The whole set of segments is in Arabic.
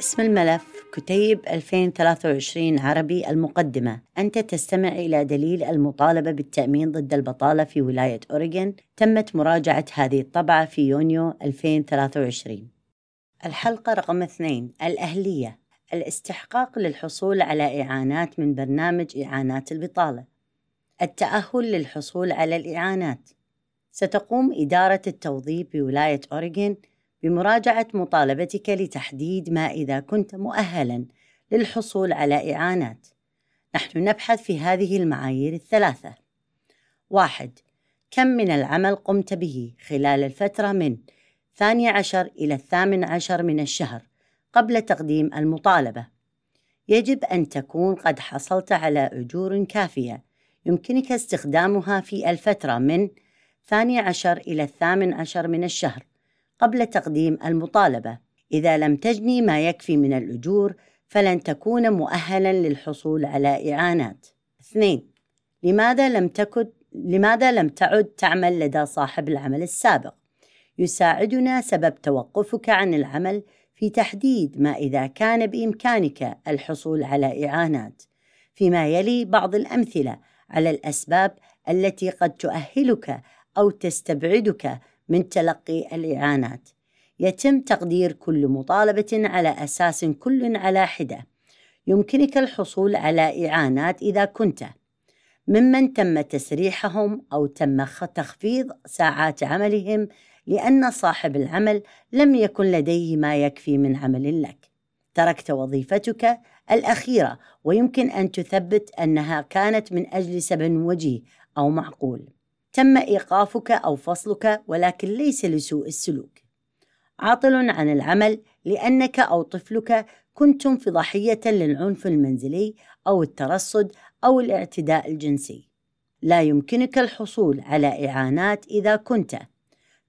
اسم الملف كتيب 2023 عربي المقدمة. أنت تستمع إلى دليل المطالبة بالتأمين ضد البطالة في ولاية أوريغون. تمت مراجعة هذه الطبعة في يونيو 2023 الحلقة رقم اثنين الأهلية. الاستحقاق للحصول على إعانات من برنامج إعانات البطالة. التأهل للحصول على الإعانات. ستقوم إدارة التوظيف بولاية أوريغون بمراجعة مطالبتك لتحديد ما إذا كنت مؤهلا للحصول على إعانات. نحن نبحث في هذه المعايير الثلاثة. واحد: كم من العمل قمت به خلال الفترة من الثاني عشر إلى الثامن عشر من الشهر قبل تقديم المطالبة. يجب أن تكون قد حصلت على أجور كافية يمكنك استخدامها في الفترة من الثاني عشر إلى الثامن عشر من الشهر قبل تقديم المطالبة إذا لم تجني ما يكفي من الأجور فلن تكون مؤهلا للحصول على إعانات. اثنين لماذا لم تكن لماذا لم تعد تعمل لدى صاحب العمل السابق؟ يساعدنا سبب توقفك عن العمل في تحديد ما إذا كان بإمكانك الحصول على إعانات. فيما يلي بعض الأمثلة على الأسباب التي قد تؤهلك أو تستبعدك من تلقي الإعانات. يتم تقدير كل مطالبة على أساس كل على حدة. يمكنك الحصول على إعانات إذا كنت. ممن تم تسريحهم أو تم تخفيض ساعات عملهم لأن صاحب العمل لم يكن لديه ما يكفي من عمل لك. تركت وظيفتك الأخيرة ويمكن أن تثبت أنها كانت من أجل سبب وجيه أو معقول. تم إيقافك أو فصلك ولكن ليس لسوء السلوك. عاطل عن العمل لأنك أو طفلك كنتم في ضحية للعنف المنزلي أو الترصد أو الاعتداء الجنسي. لا يمكنك الحصول على إعانات إذا كنت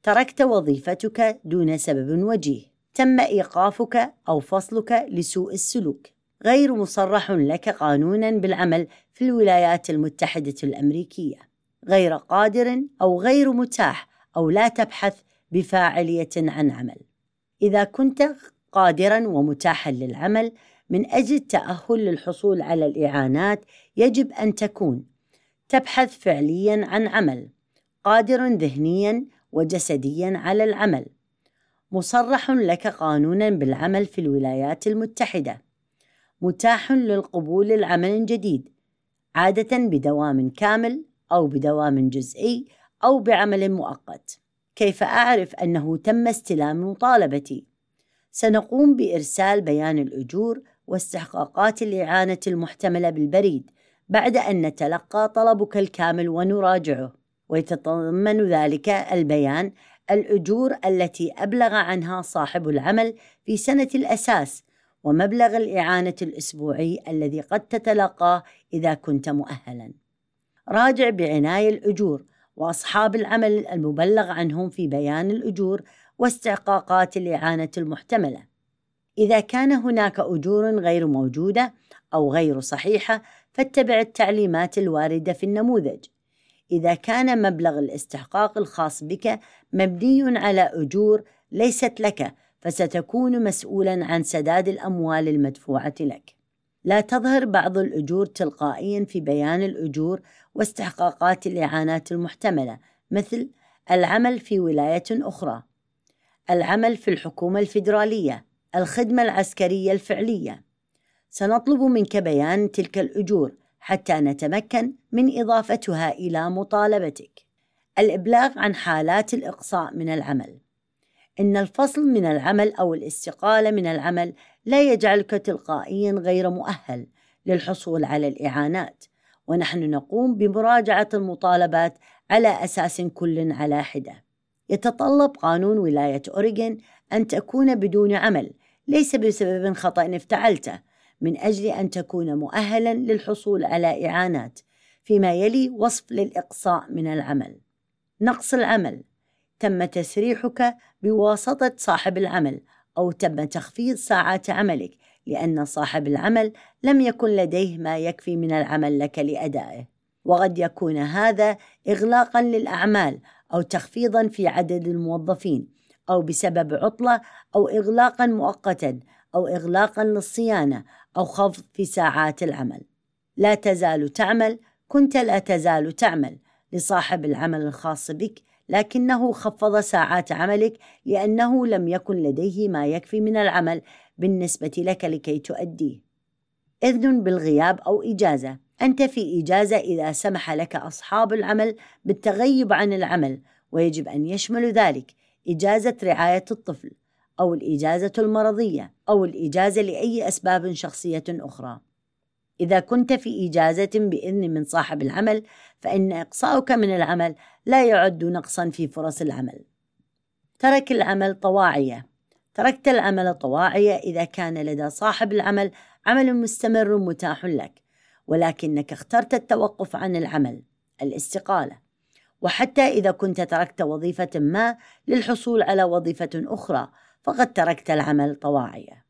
تركت وظيفتك دون سبب وجيه. تم إيقافك أو فصلك لسوء السلوك. غير مصرح لك قانونا بالعمل في الولايات المتحدة الأمريكية. غير قادر أو غير متاح أو لا تبحث بفاعلية عن عمل. إذا كنت قادرا ومتاحا للعمل من أجل التأهل للحصول على الإعانات يجب أن تكون تبحث فعليا عن عمل، قادر ذهنيا وجسديا على العمل، مصرح لك قانونا بالعمل في الولايات المتحدة، متاح للقبول العمل جديد، عادة بدوام كامل أو بدوام جزئي أو بعمل مؤقت كيف أعرف أنه تم استلام مطالبتي؟ سنقوم بإرسال بيان الأجور واستحقاقات الإعانة المحتملة بالبريد بعد أن نتلقى طلبك الكامل ونراجعه ويتضمن ذلك البيان الأجور التي أبلغ عنها صاحب العمل في سنة الأساس ومبلغ الإعانة الأسبوعي الذي قد تتلقاه إذا كنت مؤهلاً. راجع بعناية الأجور وأصحاب العمل المبلغ عنهم في بيان الأجور واستحقاقات الإعانة المحتملة. إذا كان هناك أجور غير موجودة أو غير صحيحة فاتبع التعليمات الواردة في النموذج. إذا كان مبلغ الاستحقاق الخاص بك مبني على أجور ليست لك فستكون مسؤولا عن سداد الأموال المدفوعة لك. لا تظهر بعض الأجور تلقائيا في بيان الأجور واستحقاقات الإعانات المحتملة مثل العمل في ولاية أخرى العمل في الحكومة الفيدرالية الخدمة العسكرية الفعلية. سنطلب منك بيان تلك الأجور حتى نتمكن من إضافتها إلى مطالبتك. الإبلاغ عن حالات الإقصاء من العمل. إن الفصل من العمل أو الاستقالة من العمل لا يجعلك تلقائيا غير مؤهل للحصول على الإعانات. ونحن نقوم بمراجعة المطالبات على أساس كل على حدة. يتطلب قانون ولاية أوريغون أن تكون بدون عمل ليس بسبب خطأ افتعلته من أجل أن تكون مؤهلا للحصول على إعانات فيما يلي وصف للإقصاء من العمل. نقص العمل. تم تسريحك بواسطة صاحب العمل أو تم تخفيض ساعات عملك لأن صاحب العمل لم يكن لديه ما يكفي من العمل لك لأدائه. وقد يكون هذا إغلاقا للأعمال أو تخفيضا في عدد الموظفين أو بسبب عطلة أو إغلاقا مؤقتا أو إغلاقا للصيانة أو خفض في ساعات العمل. لا تزال تعمل كنت لا تزال تعمل لصاحب العمل الخاص بك لكنه خفض ساعات عملك لأنه لم يكن لديه ما يكفي من العمل بالنسبة لك لكي تؤديه. إذن بالغياب أو إجازة، أنت في إجازة إذا سمح لك أصحاب العمل بالتغيب عن العمل، ويجب أن يشمل ذلك إجازة رعاية الطفل، أو الإجازة المرضية، أو الإجازة لأي أسباب شخصية أخرى. إذا كنت في إجازة بإذن من صاحب العمل فإن إقصاؤك من العمل لا يعد نقصا في فرص العمل. ترك العمل طواعية تركت العمل طواعية إذا كان لدى صاحب العمل عمل مستمر متاح لك ولكنك اخترت التوقف عن العمل الاستقالة. وحتى إذا كنت تركت وظيفة ما للحصول على وظيفة أخرى فقد تركت العمل طواعية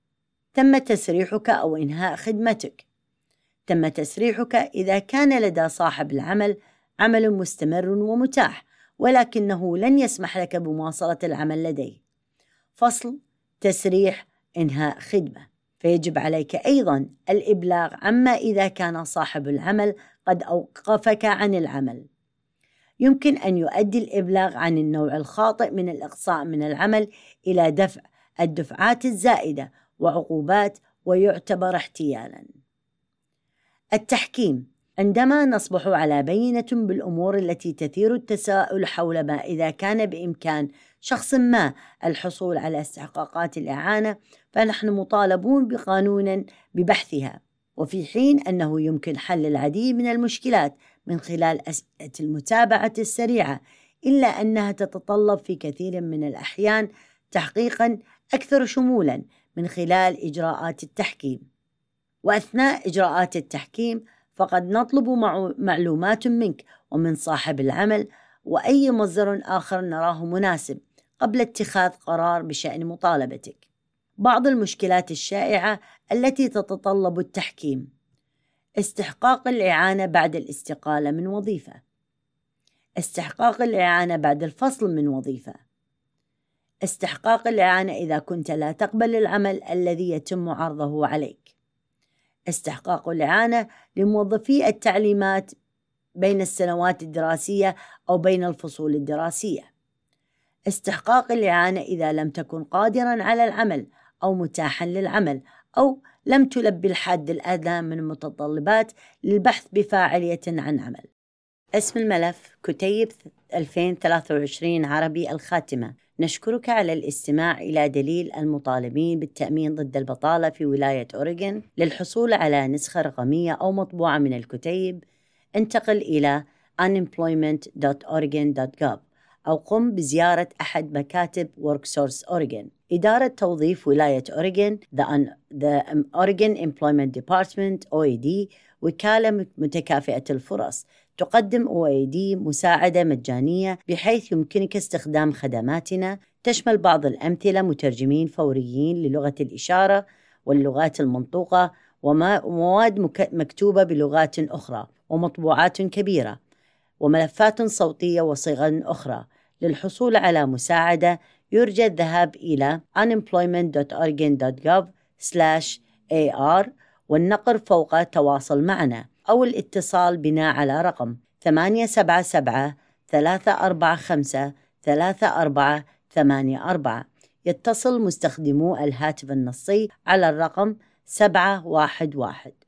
تم تسريحك أو إنهاء خدمتك. تم تسريحك إذا كان لدى صاحب العمل عمل مستمر ومتاح ولكنه لن يسمح لك بمواصلة العمل لديه. فصل تسريح إنهاء خدمة فيجب عليك أيضا الإبلاغ عما إذا كان صاحب العمل قد أوقفك عن العمل. يمكن أن يؤدي الإبلاغ عن النوع الخاطئ من الإقصاء من العمل إلى دفع الدفعات الزائدة وعقوبات ويعتبر احتيالاً. التحكيم عندما نصبح على بينة بالأمور التي تثير التساؤل حول ما إذا كان بإمكان شخص ما الحصول على استحقاقات الإعانة فنحن مطالبون بقانون ببحثها وفي حين أنه يمكن حل العديد من المشكلات من خلال أسئلة المتابعة السريعة إلا أنها تتطلب في كثير من الأحيان تحقيقا أكثر شمولا من خلال إجراءات التحكيم. وأثناء إجراءات التحكيم فقد نطلب معلومات منك ومن صاحب العمل وأي مصدر آخر نراه مناسب. قبل اتخاذ قرار بشأن مطالبتك. بعض المشكلات الشائعة التي تتطلب التحكيم: استحقاق الإعانة بعد الاستقالة من وظيفة، استحقاق الإعانة بعد الفصل من وظيفة، استحقاق الإعانة إذا كنت لا تقبل العمل الذي يتم عرضه عليك. استحقاق الإعانة لموظفي التعليمات بين السنوات الدراسية أو بين الفصول الدراسية. استحقاق الإعانة إذا لم تكن قادرا على العمل أو متاحا للعمل أو لم تلبي الحد الأدنى من المتطلبات للبحث بفاعلية عن عمل. اسم الملف كتيب 2023 عربي الخاتمة. نشكرك على الاستماع إلى دليل المطالبين بالتأمين ضد البطالة في ولاية أوريغون للحصول على نسخة رقمية أو مطبوعة من الكتيب. انتقل إلى unemployment.oregon.gov أو قم بزيارة أحد مكاتب WorkSource Oregon. إدارة توظيف ولاية أوريغون The, The Oregon Employment Department OED وكالة متكافئة الفرص. تقدم OAD مساعدة مجانية بحيث يمكنك استخدام خدماتنا. تشمل بعض الأمثلة مترجمين فوريين للغة الإشارة واللغات المنطوقة ومواد مكتوبة بلغات أخرى ومطبوعات كبيرة. وملفات صوتية وصيغ أخرى. للحصول على مساعدة يرجى الذهاب إلى unemployment.oregon.gov/ar والنقر فوق تواصل معنا أو الاتصال بنا على رقم 877 345 3484 يتصل مستخدمو الهاتف النصي على الرقم 711